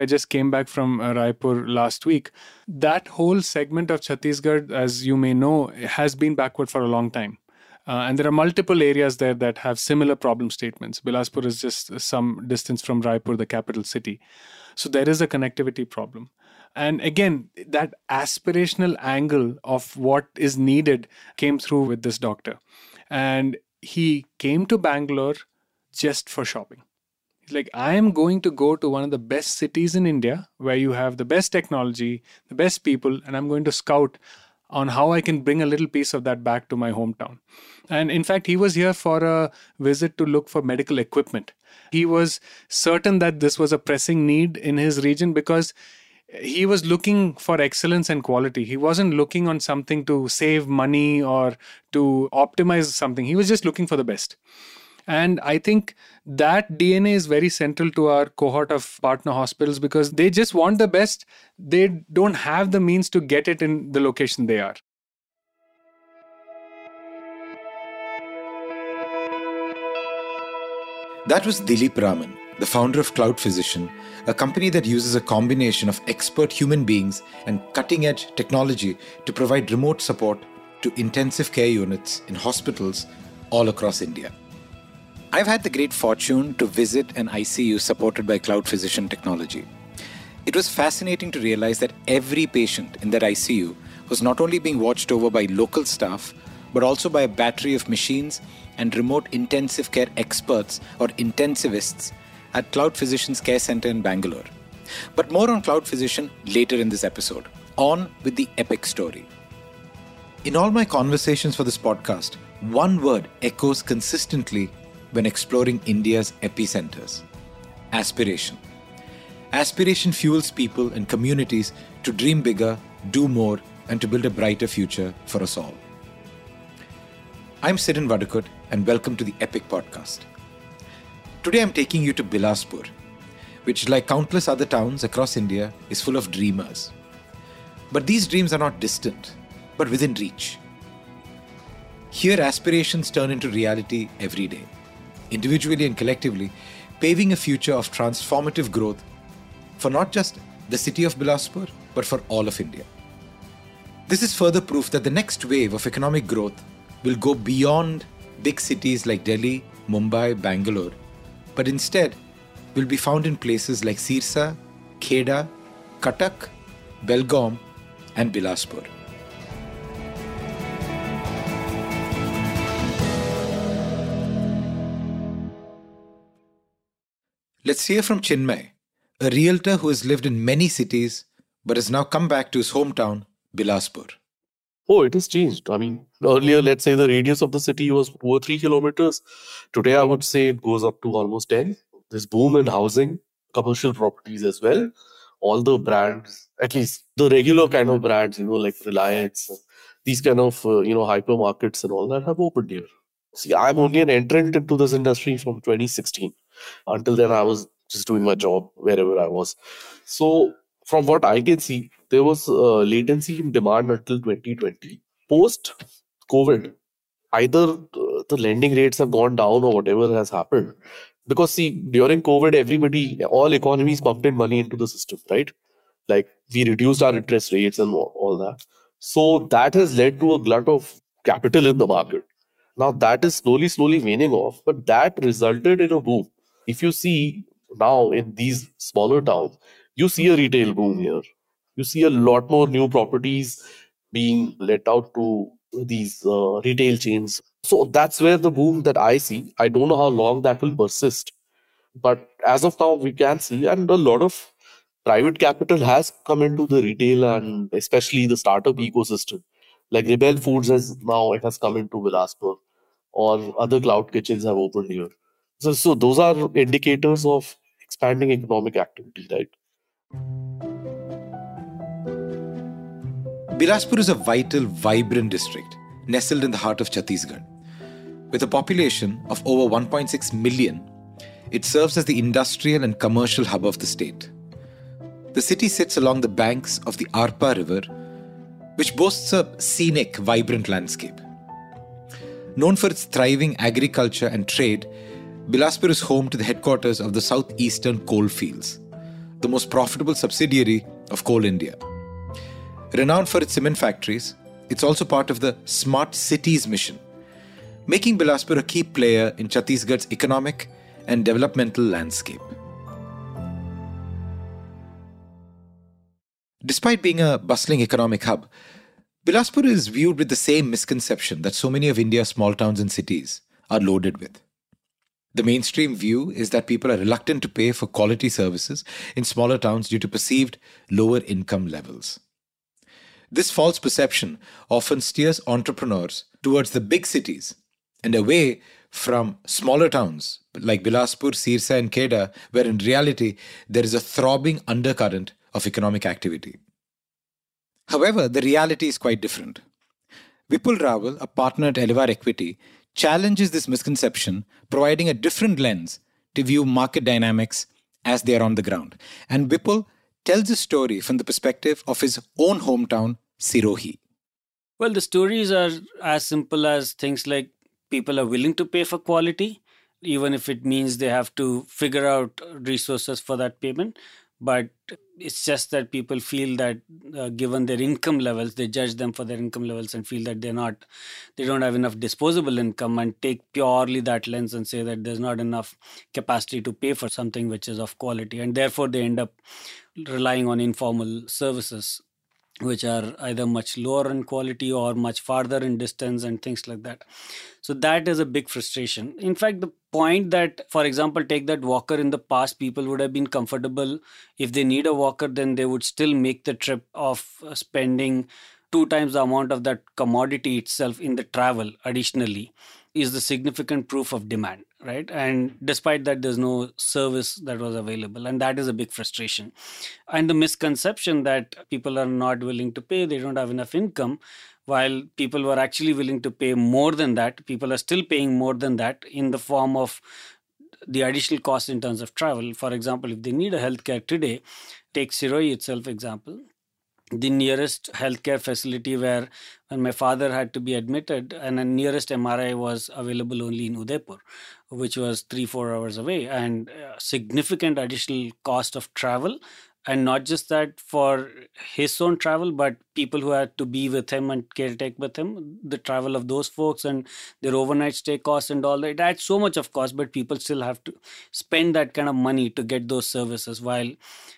I just came back from uh, Raipur last week. That whole segment of Chhattisgarh, as you may know, has been backward for a long time. Uh, and there are multiple areas there that have similar problem statements. Bilaspur is just some distance from Raipur, the capital city. So there is a connectivity problem. And again, that aspirational angle of what is needed came through with this doctor. And he came to Bangalore just for shopping. He's like, I am going to go to one of the best cities in India where you have the best technology, the best people, and I'm going to scout on how I can bring a little piece of that back to my hometown. And in fact, he was here for a visit to look for medical equipment. He was certain that this was a pressing need in his region because he was looking for excellence and quality. He wasn't looking on something to save money or to optimize something. He was just looking for the best. And I think that DNA is very central to our cohort of partner hospitals because they just want the best. They don't have the means to get it in the location they are. That was Dilip Raman, the founder of Cloudphysician, a company that uses a combination of expert human beings and cutting edge technology to provide remote support to intensive care units in hospitals all across India. I've had the great fortune to visit an ICU supported by Cloudphysician technology. It was fascinating to realize that every patient in that ICU was not only being watched over by local staff, but also by a battery of machines and remote intensive care experts or intensivists at Cloudphysician's Care Center in Bangalore. But more on Cloudphysician later in this episode. On with the epic story. In all my conversations for this podcast, one word echoes consistently when exploring India's epicenters aspiration. Aspiration fuels people and communities to dream bigger, do more, and to build a brighter future for us all. I'm Sidin Vadukut, and welcome to the Epic Podcast. Today I'm taking you to Bilaspur, which, like countless other towns across India, is full of dreamers. But these dreams are not distant, but within reach. Here, aspirations turn into reality every day individually and collectively, paving a future of transformative growth for not just the city of Bilaspur, but for all of India. This is further proof that the next wave of economic growth will go beyond big cities like Delhi, Mumbai, Bangalore, but instead will be found in places like Sirsa, Kheda, Cuttack, Belgaum, and Bilaspur. Let's hear from Chinmay, a realtor who has lived in many cities but has now come back to his hometown, Bilaspur. Oh, it has changed. I mean, earlier, let's say the radius of the city was two or three kilometers. Today, I would say it goes up to almost 10. This boom in housing, commercial properties as well. All the brands, at least the regular kind of brands, you know, like Reliance, these kind of, uh, you know, hypermarkets and all that have opened here. See, I'm only an entrant into this industry from 2016. Until then, I was just doing my job wherever I was. So, from what I can see, there was uh, latency in demand until 2020. Post COVID, either uh, the lending rates have gone down or whatever has happened. Because, see, during COVID, everybody, all economies pumped in money into the system, right? Like we reduced our interest rates and all that. So, that has led to a glut of capital in the market. Now, that is slowly, slowly waning off, but that resulted in a boom if you see now in these smaller towns, you see a retail boom here. You see a lot more new properties being let out to these uh, retail chains. So that's where the boom that I see. I don't know how long that will persist. But as of now, we can see, and a lot of private capital has come into the retail and especially the startup ecosystem. Like Rebel Foods has now it has come into Bilaspur, or other cloud kitchens have opened here. So, so those are indicators of expanding economic activity, right? Bilaspur is a vital, vibrant district nestled in the heart of Chhattisgarh. With a population of over 1.6 million, it serves as the industrial and commercial hub of the state. The city sits along the banks of the Arpa River, which boasts a scenic, vibrant landscape. Known for its thriving agriculture and trade, Bilaspur is home to the headquarters of the Southeastern Coalfields, the most profitable subsidiary of Coal India. Renowned for its cement factories, it's also part of the Smart Cities mission, making Bilaspur a key player in Chhattisgarh's economic and developmental landscape. Despite being a bustling economic hub, Bilaspur is viewed with the same misconception that so many of India's small towns and cities are loaded with. The mainstream view is that people are reluctant to pay for quality services in smaller towns due to perceived lower income levels. This false perception often steers entrepreneurs towards the big cities and away from smaller towns like Bilaspur, Sirsa, and Kheda, where in reality there is a throbbing undercurrent of economic activity. However, the reality is quite different. Vipul Rawal, a partner at Elevar Equity, challenges this misconception, providing a different lens to view market dynamics as they are on the ground. And Vipul tells a story from the perspective of his own hometown, Sirohi. Well, the stories are as simple as things like people are willing to pay for quality, even if it means they have to figure out resources for that payment but it's just that people feel that uh, given their income levels they judge them for their income levels and feel that they're not they don't have enough disposable income and take purely that lens and say that there's not enough capacity to pay for something which is of quality. And therefore they end up relying on informal services which are either much lower in quality or much farther in distance and things like that. So that is a big frustration. In fact the point that for example take that walker in the past people would have been comfortable. If they need a walker then they would still make the trip of uh, spending two times the amount of that commodity itself in the travel additionally is the significant proof of demand right? And despite that there's no service that was available. And that is a big frustration. And the misconception that people are not willing to pay they don't have enough income while people were actually willing to pay more than that people are still paying more than that in the form of the additional cost in terms of travel. For example if they need a healthcare today take Sirohi itself example the nearest healthcare facility where my father had to be admitted and the nearest mri was available only in udaipur which was three four hours away and significant additional cost of travel and not just that for his own travel but people who had to be with him and caretake with him the travel of those folks and their overnight stay costs and all that it adds so much of cost but people still have to spend that kind of money to get those services while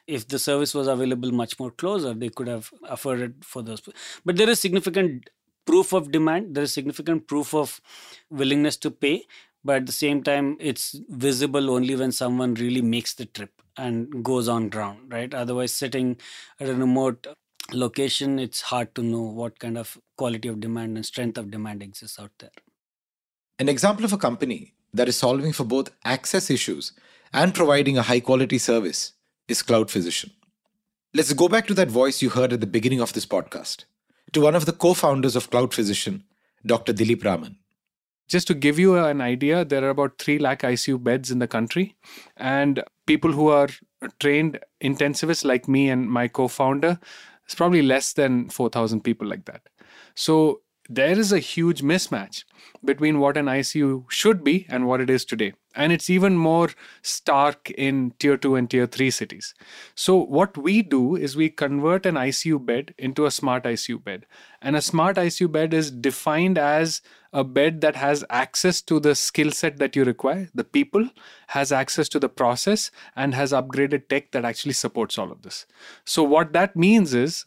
if the service was available much more closer they could have afforded for those. But there is significant proof of demand there is significant proof of willingness to pay but at the same time it's visible only when someone really makes the trip and goes on ground right? Otherwise sitting at a remote location it's hard to know what kind of quality of demand and strength of demand exists out there. An example of a company that is solving for both access issues and providing a high quality service is Cloudphysician. Let's go back to that voice you heard at the beginning of this podcast to one of the co-founders of Cloudphysician dr dilip raman just to give you an idea, there are about 3 lakh ICU beds in the country. And people who are trained intensivists like me and my co founder, it's probably less than 4,000 people like that. So there is a huge mismatch between what an ICU should be and what it is today. And it's even more stark in tier two and tier three cities. So, what we do is we convert an ICU bed into a smart ICU bed. And a smart ICU bed is defined as a bed that has access to the skill set that you require, the people, has access to the process, and has upgraded tech that actually supports all of this. So, what that means is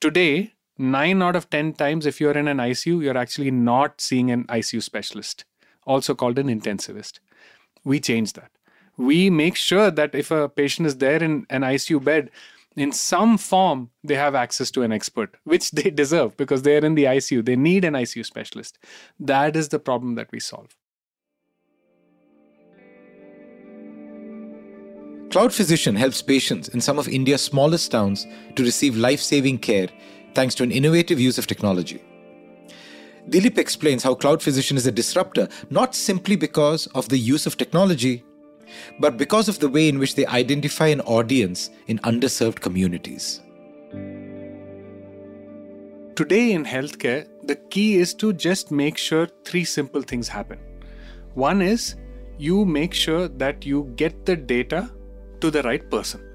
today, nine out of 10 times, if you're in an ICU, you're actually not seeing an ICU specialist, also called an intensivist. We change that. We make sure that if a patient is there in an ICU bed, in some form they have access to an expert which they deserve because they're in the icu they need an icu specialist. That is the problem that we solve. Cloudphysician helps patients in some of india's smallest towns to receive life-saving care thanks to an innovative use of technology. Dilip explains how Cloudphysician is a disruptor not simply because of the use of technology but because of the way in which they identify an audience in underserved communities. Today in healthcare, the key is to just make sure three simple things happen. One is you make sure that you get the data to the right person.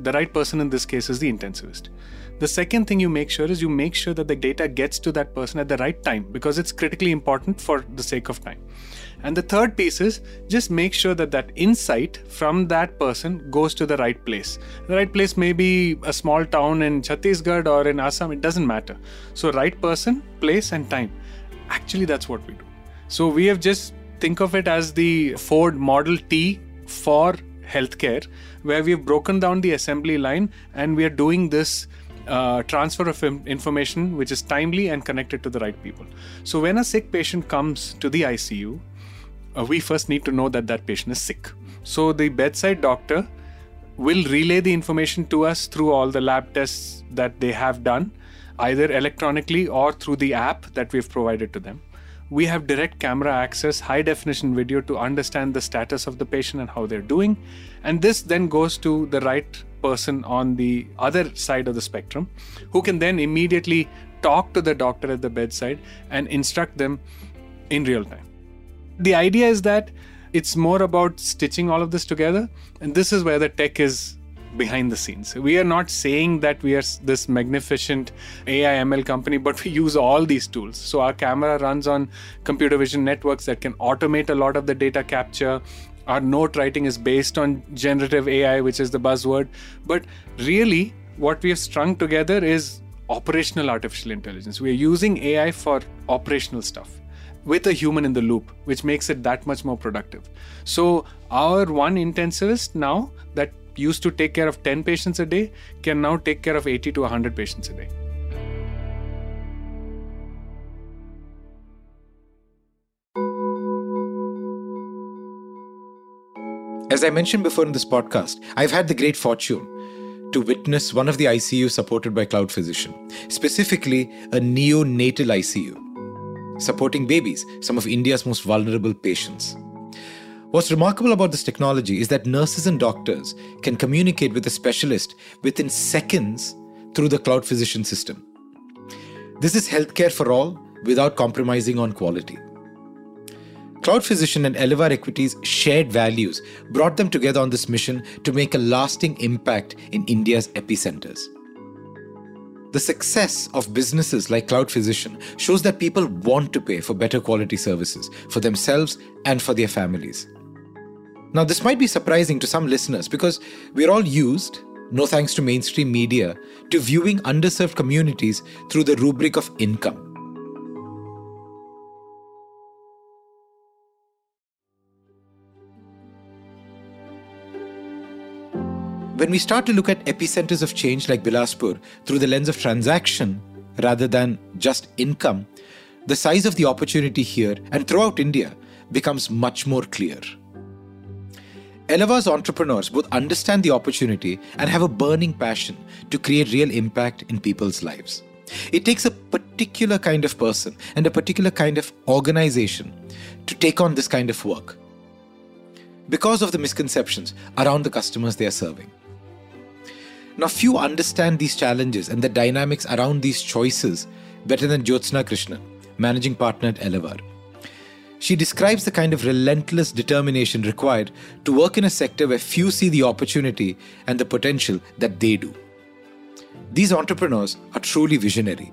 the right person in this case is the intensivist. The second thing you make sure is you make sure that the data gets to that person at the right time because it's critically important for the sake of time. And the third piece is just make sure that that insight from that person goes to the right place. The right place may be a small town in Chhattisgarh or in Assam, it doesn't matter. So, right person, place, and time. Actually, that's what we do. So, we have just think of it as the Ford Model T for healthcare, where we have broken down the assembly line and we are doing this uh, transfer of information which is timely and connected to the right people. So, when a sick patient comes to the ICU, uh, we first need to know that that patient is sick. So, the bedside doctor will relay the information to us through all the lab tests that they have done, either electronically or through the app that we've provided to them. We have direct camera access, high definition video to understand the status of the patient and how they're doing. And this then goes to the right person on the other side of the spectrum who can then immediately talk to the doctor at the bedside and instruct them in real time. The idea is that it's more about stitching all of this together, and this is where the tech is behind the scenes. We are not saying that we are this magnificent AI ML company, but we use all these tools. So our camera runs on computer vision networks that can automate a lot of the data capture our note writing is based on generative AI, which is the buzzword. But really, what we have strung together is operational artificial intelligence. We are using AI for operational stuff with a human in the loop, which makes it that much more productive. So, our one intensivist now that used to take care of 10 patients a day can now take care of 80 to 100 patients a day. As I mentioned before in this podcast, I've had the great fortune to witness one of the ICUs supported by Cloudphysician, specifically a neonatal ICU, supporting babies, some of India's most vulnerable patients. What's remarkable about this technology is that nurses and doctors can communicate with a specialist within seconds through the Cloudphysician system. This is healthcare for all without compromising on quality. Cloudphysician and Elevar Equity's shared values brought them together on this mission to make a lasting impact in India's epicenters. The success of businesses like Cloudphysician shows that people want to pay for better quality services for themselves and for their families. Now, this might be surprising to some listeners because we're all used, no thanks to mainstream media, to viewing underserved communities through the rubric of income. When we start to look at epicenters of change like Bilaspur through the lens of transaction rather than just income, the size of the opportunity here and throughout India becomes much more clear. Elevar's entrepreneurs both understand the opportunity and have a burning passion to create real impact in people's lives. It takes a particular kind of person and a particular kind of organization to take on this kind of work because of the misconceptions around the customers they are serving. Now, few understand these challenges and the dynamics around these choices better than Jyotsna Krishnan, managing partner at Elevar. She describes the kind of relentless determination required to work in a sector where few see the opportunity and the potential that they do. These entrepreneurs are truly visionary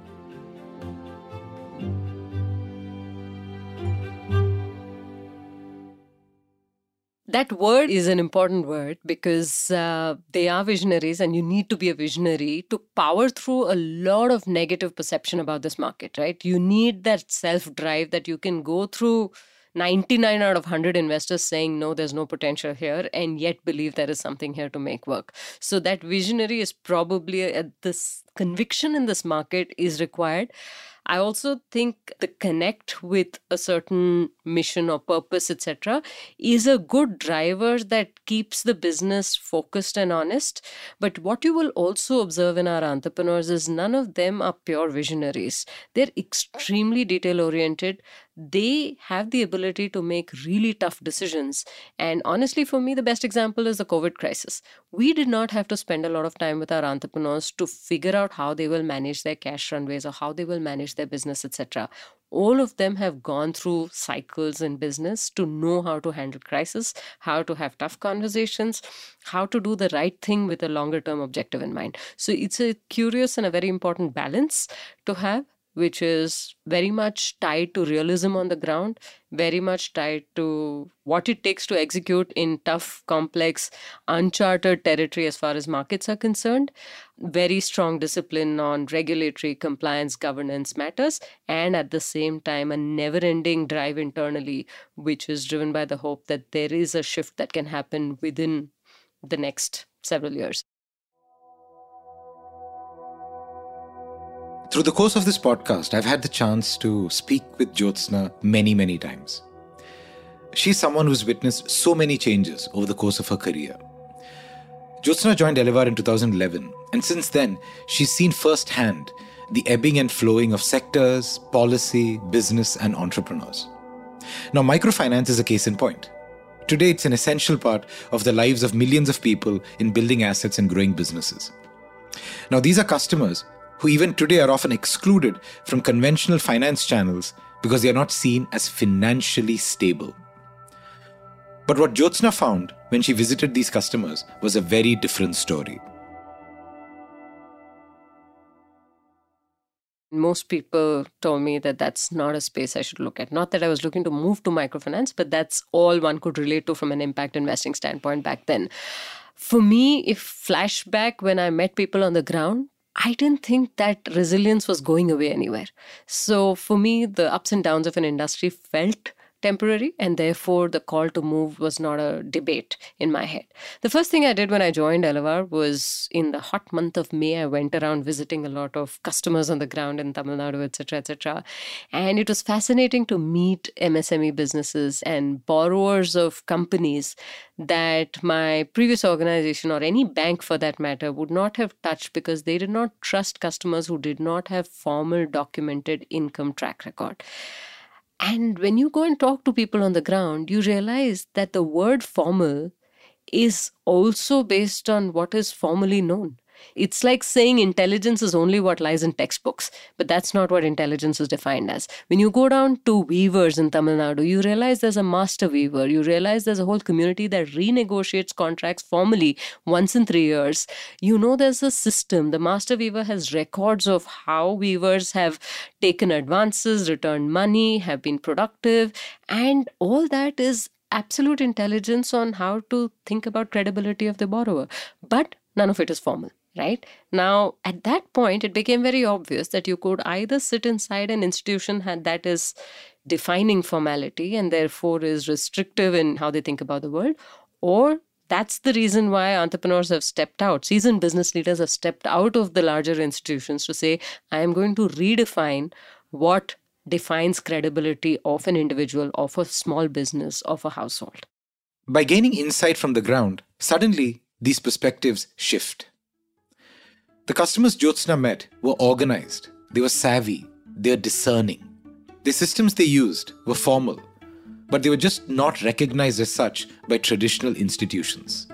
that word is an important word because uh, they are visionaries and you need to be a visionary to power through a lot of negative perception about this market right? You need that self drive that you can go through 99 out of 100 investors saying no there's no potential here and yet believe there is something here to make work. So that visionary is probably uh, this conviction in this market is required I also think the connect with a certain mission or purpose, etc., is a good driver that keeps the business focused and honest. But what you will also observe in our entrepreneurs is none of them are pure visionaries. They're extremely detail oriented. They have the ability to make really tough decisions. And honestly, for me, the best example is the COVID crisis. We did not have to spend a lot of time with our entrepreneurs to figure out how they will manage their cash runways or how they will manage their business, etc all of them have gone through cycles in business to know how to handle crisis, how to have tough conversations, how to do the right thing with a longer term objective in mind. So it's a curious and a very important balance to have which is very much tied to realism on the ground, very much tied to what it takes to execute in tough, complex, uncharted territory as far as markets are concerned, very strong discipline on regulatory compliance governance matters, and at the same time, a never ending drive internally, which is driven by the hope that there is a shift that can happen within the next several years. Through the course of this podcast, I've had the chance to speak with Jyotsna many, many times. She's someone who's witnessed so many changes over the course of her career. Jyotsna joined Elevar in 2011, and since then, she's seen firsthand the ebbing and flowing of sectors, policy, business, and entrepreneurs. Now, microfinance is a case in point. Today, it's an essential part of the lives of millions of people in building assets and growing businesses. Now, these are customers who even today are often excluded from conventional finance channels because they are not seen as financially stable. But what Jyotsna found when she visited these customers was a very different story. Most people told me that that's not a space I should look at. Not that I was looking to move to microfinance, but that's all one could relate to from an impact investing standpoint back then. For me, if flashback when I met people on the ground, I didn't think that resilience was going away anywhere. So for me, the ups and downs of an industry felt temporary, and therefore the call to move was not a debate in my head. The first thing I did when I joined Elevar was in the hot month of May, I went around visiting a lot of customers on the ground in Tamil Nadu, etc., etc. And it was fascinating to meet MSME businesses and borrowers of companies that my previous organization or any bank for that matter would not have touched because they did not trust customers who did not have formal documented income track record. And when you go and talk to people on the ground, you realize that the word formal is also based on what is formally known. It's like saying intelligence is only what lies in textbooks, but that's not what intelligence is defined as. When you go down to weavers in Tamil Nadu, you realize there's a master weaver. You realize there's a whole community that renegotiates contracts formally once in three years. You know there's a system. The master weaver has records of how weavers have taken advances, returned money, have been productive, and all that is absolute intelligence on how to think about credibility of the borrower. But none of it is formal right? Now, at that point, it became very obvious that you could either sit inside an institution that is defining formality and therefore is restrictive in how they think about the world, or that's the reason why entrepreneurs have stepped out. Seasoned business leaders have stepped out of the larger institutions to say, I am going to redefine what defines credibility of an individual, of a small business, of a household. By gaining insight from the ground, suddenly these perspectives shift. The customers Jyotsna met were organized, they were savvy, they were discerning. The systems they used were formal, but they were just not recognized as such by traditional institutions.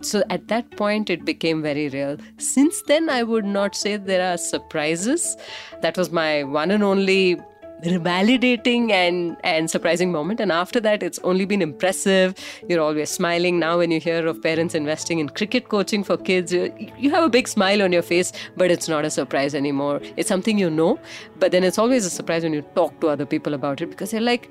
So at that point, it became very real. Since then, I would not say there are surprises. That was my one and only validating and and surprising moment. And after that it's only been impressive. You're always smiling. Now when you hear of parents investing in cricket coaching for kids you, you have a big smile on your face but it's not a surprise anymore. It's something you know but then it's always a surprise when you talk to other people about it because they're like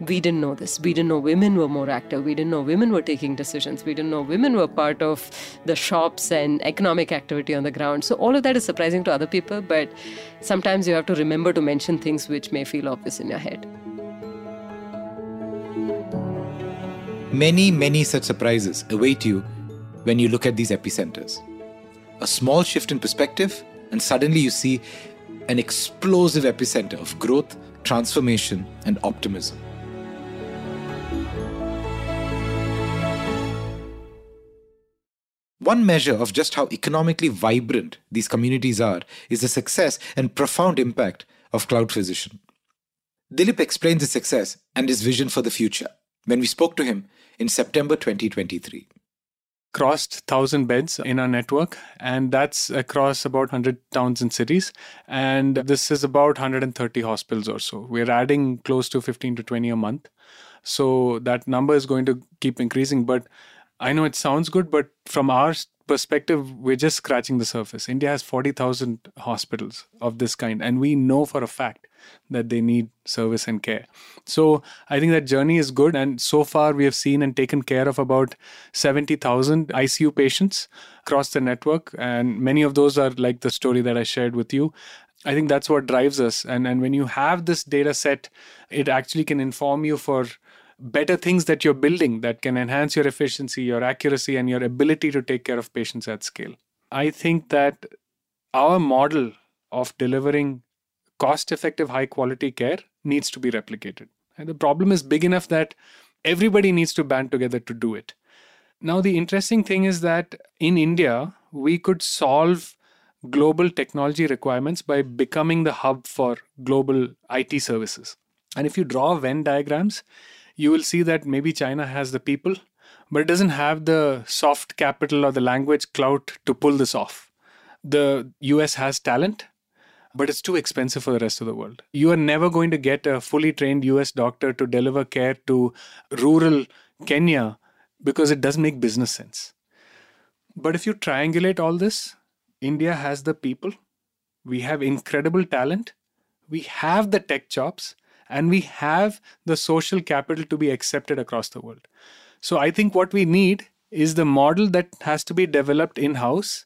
we didn't know this. We didn't know women were more active. We didn't know women were taking decisions. We didn't know women were part of the shops and economic activity on the ground. So, all of that is surprising to other people, but sometimes you have to remember to mention things which may feel obvious in your head. Many, many such surprises await you when you look at these epicenters. A small shift in perspective, and suddenly you see an explosive epicenter of growth, transformation, and optimism. One measure of just how economically vibrant these communities are is the success and profound impact of Cloudphysician. Dilip explains his success and his vision for the future when we spoke to him in September 2023 crossed 1000 beds in our network and that's across about 100 towns and cities and this is about 130 hospitals or so. We're adding close to 15 to 20 a month. So that number is going to keep increasing but i know it sounds good but from our perspective, we're just scratching the surface. India has 40,000 hospitals of this kind, and we know for a fact that they need service and care. So I think that journey is good. And so far, we have seen and taken care of about 70,000 ICU patients across the network. And many of those are like the story that I shared with you. I think that's what drives us. And, and when you have this data set, it actually can inform you for better things that you're building that can enhance your efficiency, your accuracy, and your ability to take care of patients at scale. I think that our model of delivering cost effective, high quality care needs to be replicated. And the problem is big enough that everybody needs to band together to do it. Now, the interesting thing is that in India, we could solve global technology requirements by becoming the hub for global IT services. And if you draw Venn diagrams, you will see that maybe China has the people, but it doesn't have the soft capital or the language clout to pull this off. The US has talent, but it's too expensive for the rest of the world. You are never going to get a fully trained US doctor to deliver care to rural Kenya because it doesn't make business sense. But if you triangulate all this, India has the people, we have incredible talent, we have the tech chops, and we have the social capital to be accepted across the world. So I think what we need is the model that has to be developed in house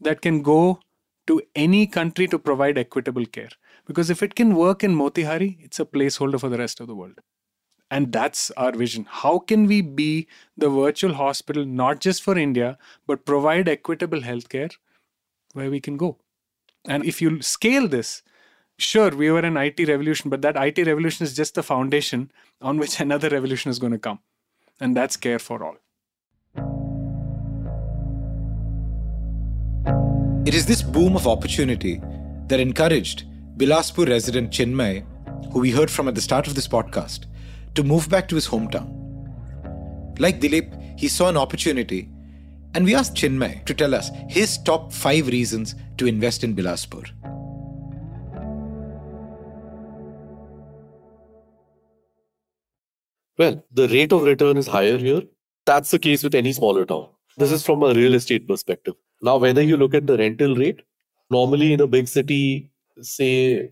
that can go to any country to provide equitable care. Because if it can work in Motihari, it's a placeholder for the rest of the world. And that's our vision. How can we be the virtual hospital, not just for India, but provide equitable healthcare where we can go? And if you scale this, sure, we were an IT revolution, but that IT revolution is just the foundation on which another revolution is going to come. And that's care for all. It is this boom of opportunity that encouraged Bilaspur resident Chinmay, who we heard from at the start of this podcast, to move back to his hometown. Like Dilip, he saw an opportunity, and we asked Chinmay to tell us his top five reasons to invest in Bilaspur. Well, the rate of return is higher here. That's the case with any smaller town. This is from a real estate perspective. Now, whether you look at the rental rate, normally in a big city, say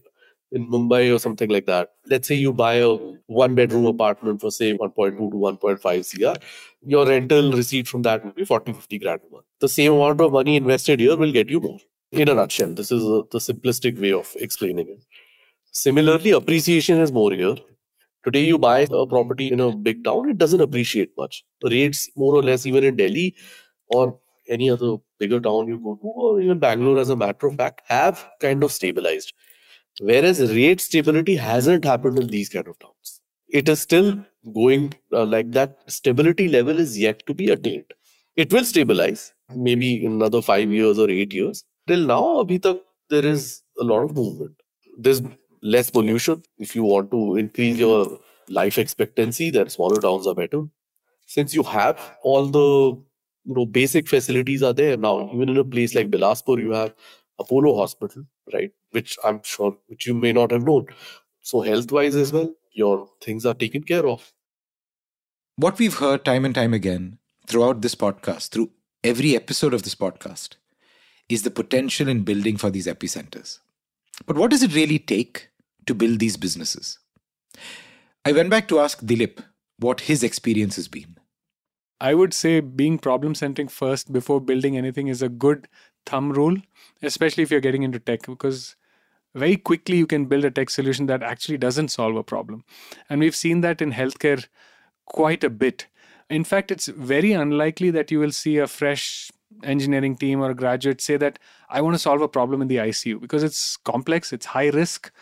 in Mumbai or something like that, let's say you buy a one bedroom apartment for say 1.2 to 1.5 CR, your rental receipt from that would be 40, 50 grand a month. The same amount of money invested here will get you more. In a nutshell, this is a, the simplistic way of explaining it. Similarly, appreciation is more here. Today, you buy a property in a big town, it doesn't appreciate much. The rates, more or less, even in Delhi or any other bigger town you go to, or even Bangalore, as a matter of fact, have kind of stabilized. Whereas rate stability hasn't happened in these kind of towns. It is still going uh, like that. Stability level is yet to be attained. It will stabilize maybe in another five years or eight years. Till now, abhi tak, there is a lot of movement. Less pollution. If you want to increase your mm-hmm. life expectancy, then smaller towns are better. Since you have all the you know basic facilities are there now, even in a place like Bilaspur, you have Apollo Hospital, right? Which I'm sure which you may not have known. So health wise as well, your things are taken care of. What we've heard time and time again throughout this podcast, through every episode of this podcast, is the potential in building for these epicenters. But what does it really take to build these businesses. I went back to ask Dilip what his experience has been. I would say being problem centric first before building anything is a good thumb rule, especially if you're getting into tech, because very quickly you can build a tech solution that actually doesn't solve a problem. And we've seen that in healthcare quite a bit. In fact, it's very unlikely that you will see a fresh engineering team or a graduate say that I want to solve a problem in the ICU because it's complex, it's high risk,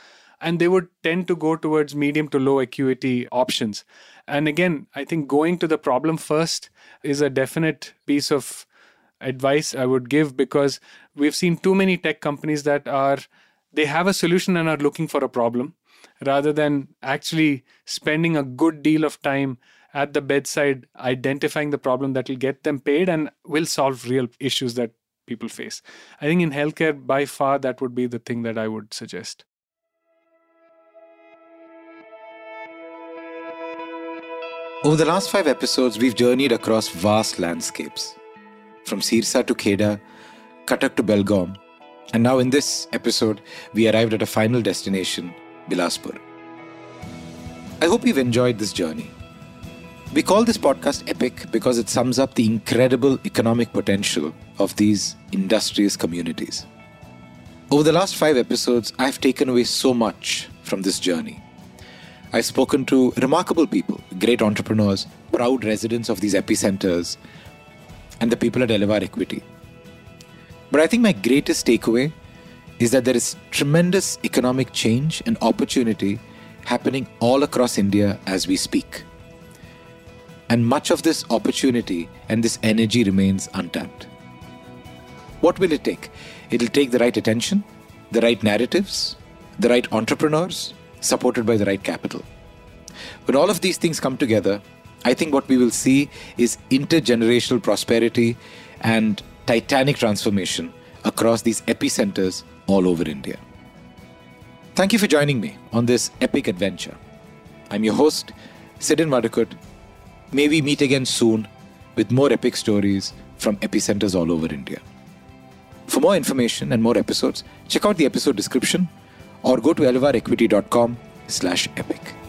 and they would tend to go towards medium to low acuity options. And again, I think going to the problem first is a definite piece of advice I would give because we've seen too many tech companies that are they have a solution and are looking for a problem rather than actually spending a good deal of time at the bedside identifying the problem that will get them paid and will solve real issues that people face. I think in healthcare, by far, that would be the thing that I would suggest. Over the last five episodes, we've journeyed across vast landscapes from Sirsa to Kheda, Cuttack to Belgaum, and now in this episode, we arrived at a final destination, Bilaspur. I hope you've enjoyed this journey. We call this podcast Epic because it sums up the incredible economic potential of these industrious communities. Over the last five episodes, I've taken away so much from this journey. I've spoken to remarkable people, great entrepreneurs, proud residents of these epicenters, and the people at Elevar Equity. But I think my greatest takeaway is that there is tremendous economic change and opportunity happening all across India as we speak. And much of this opportunity and this energy remains untapped. What will it take? It'll take the right attention, the right narratives, the right entrepreneurs, supported by the right capital. When all of these things come together, I think what we will see is intergenerational prosperity and titanic transformation across these epicenters all over India. Thank you for joining me on this epic adventure. I'm your host, Sidin Vadukut. May we meet again soon with more epic stories from epicenters all over India. For more information and more episodes, check out the episode description or go to elevarequity.com slash epic.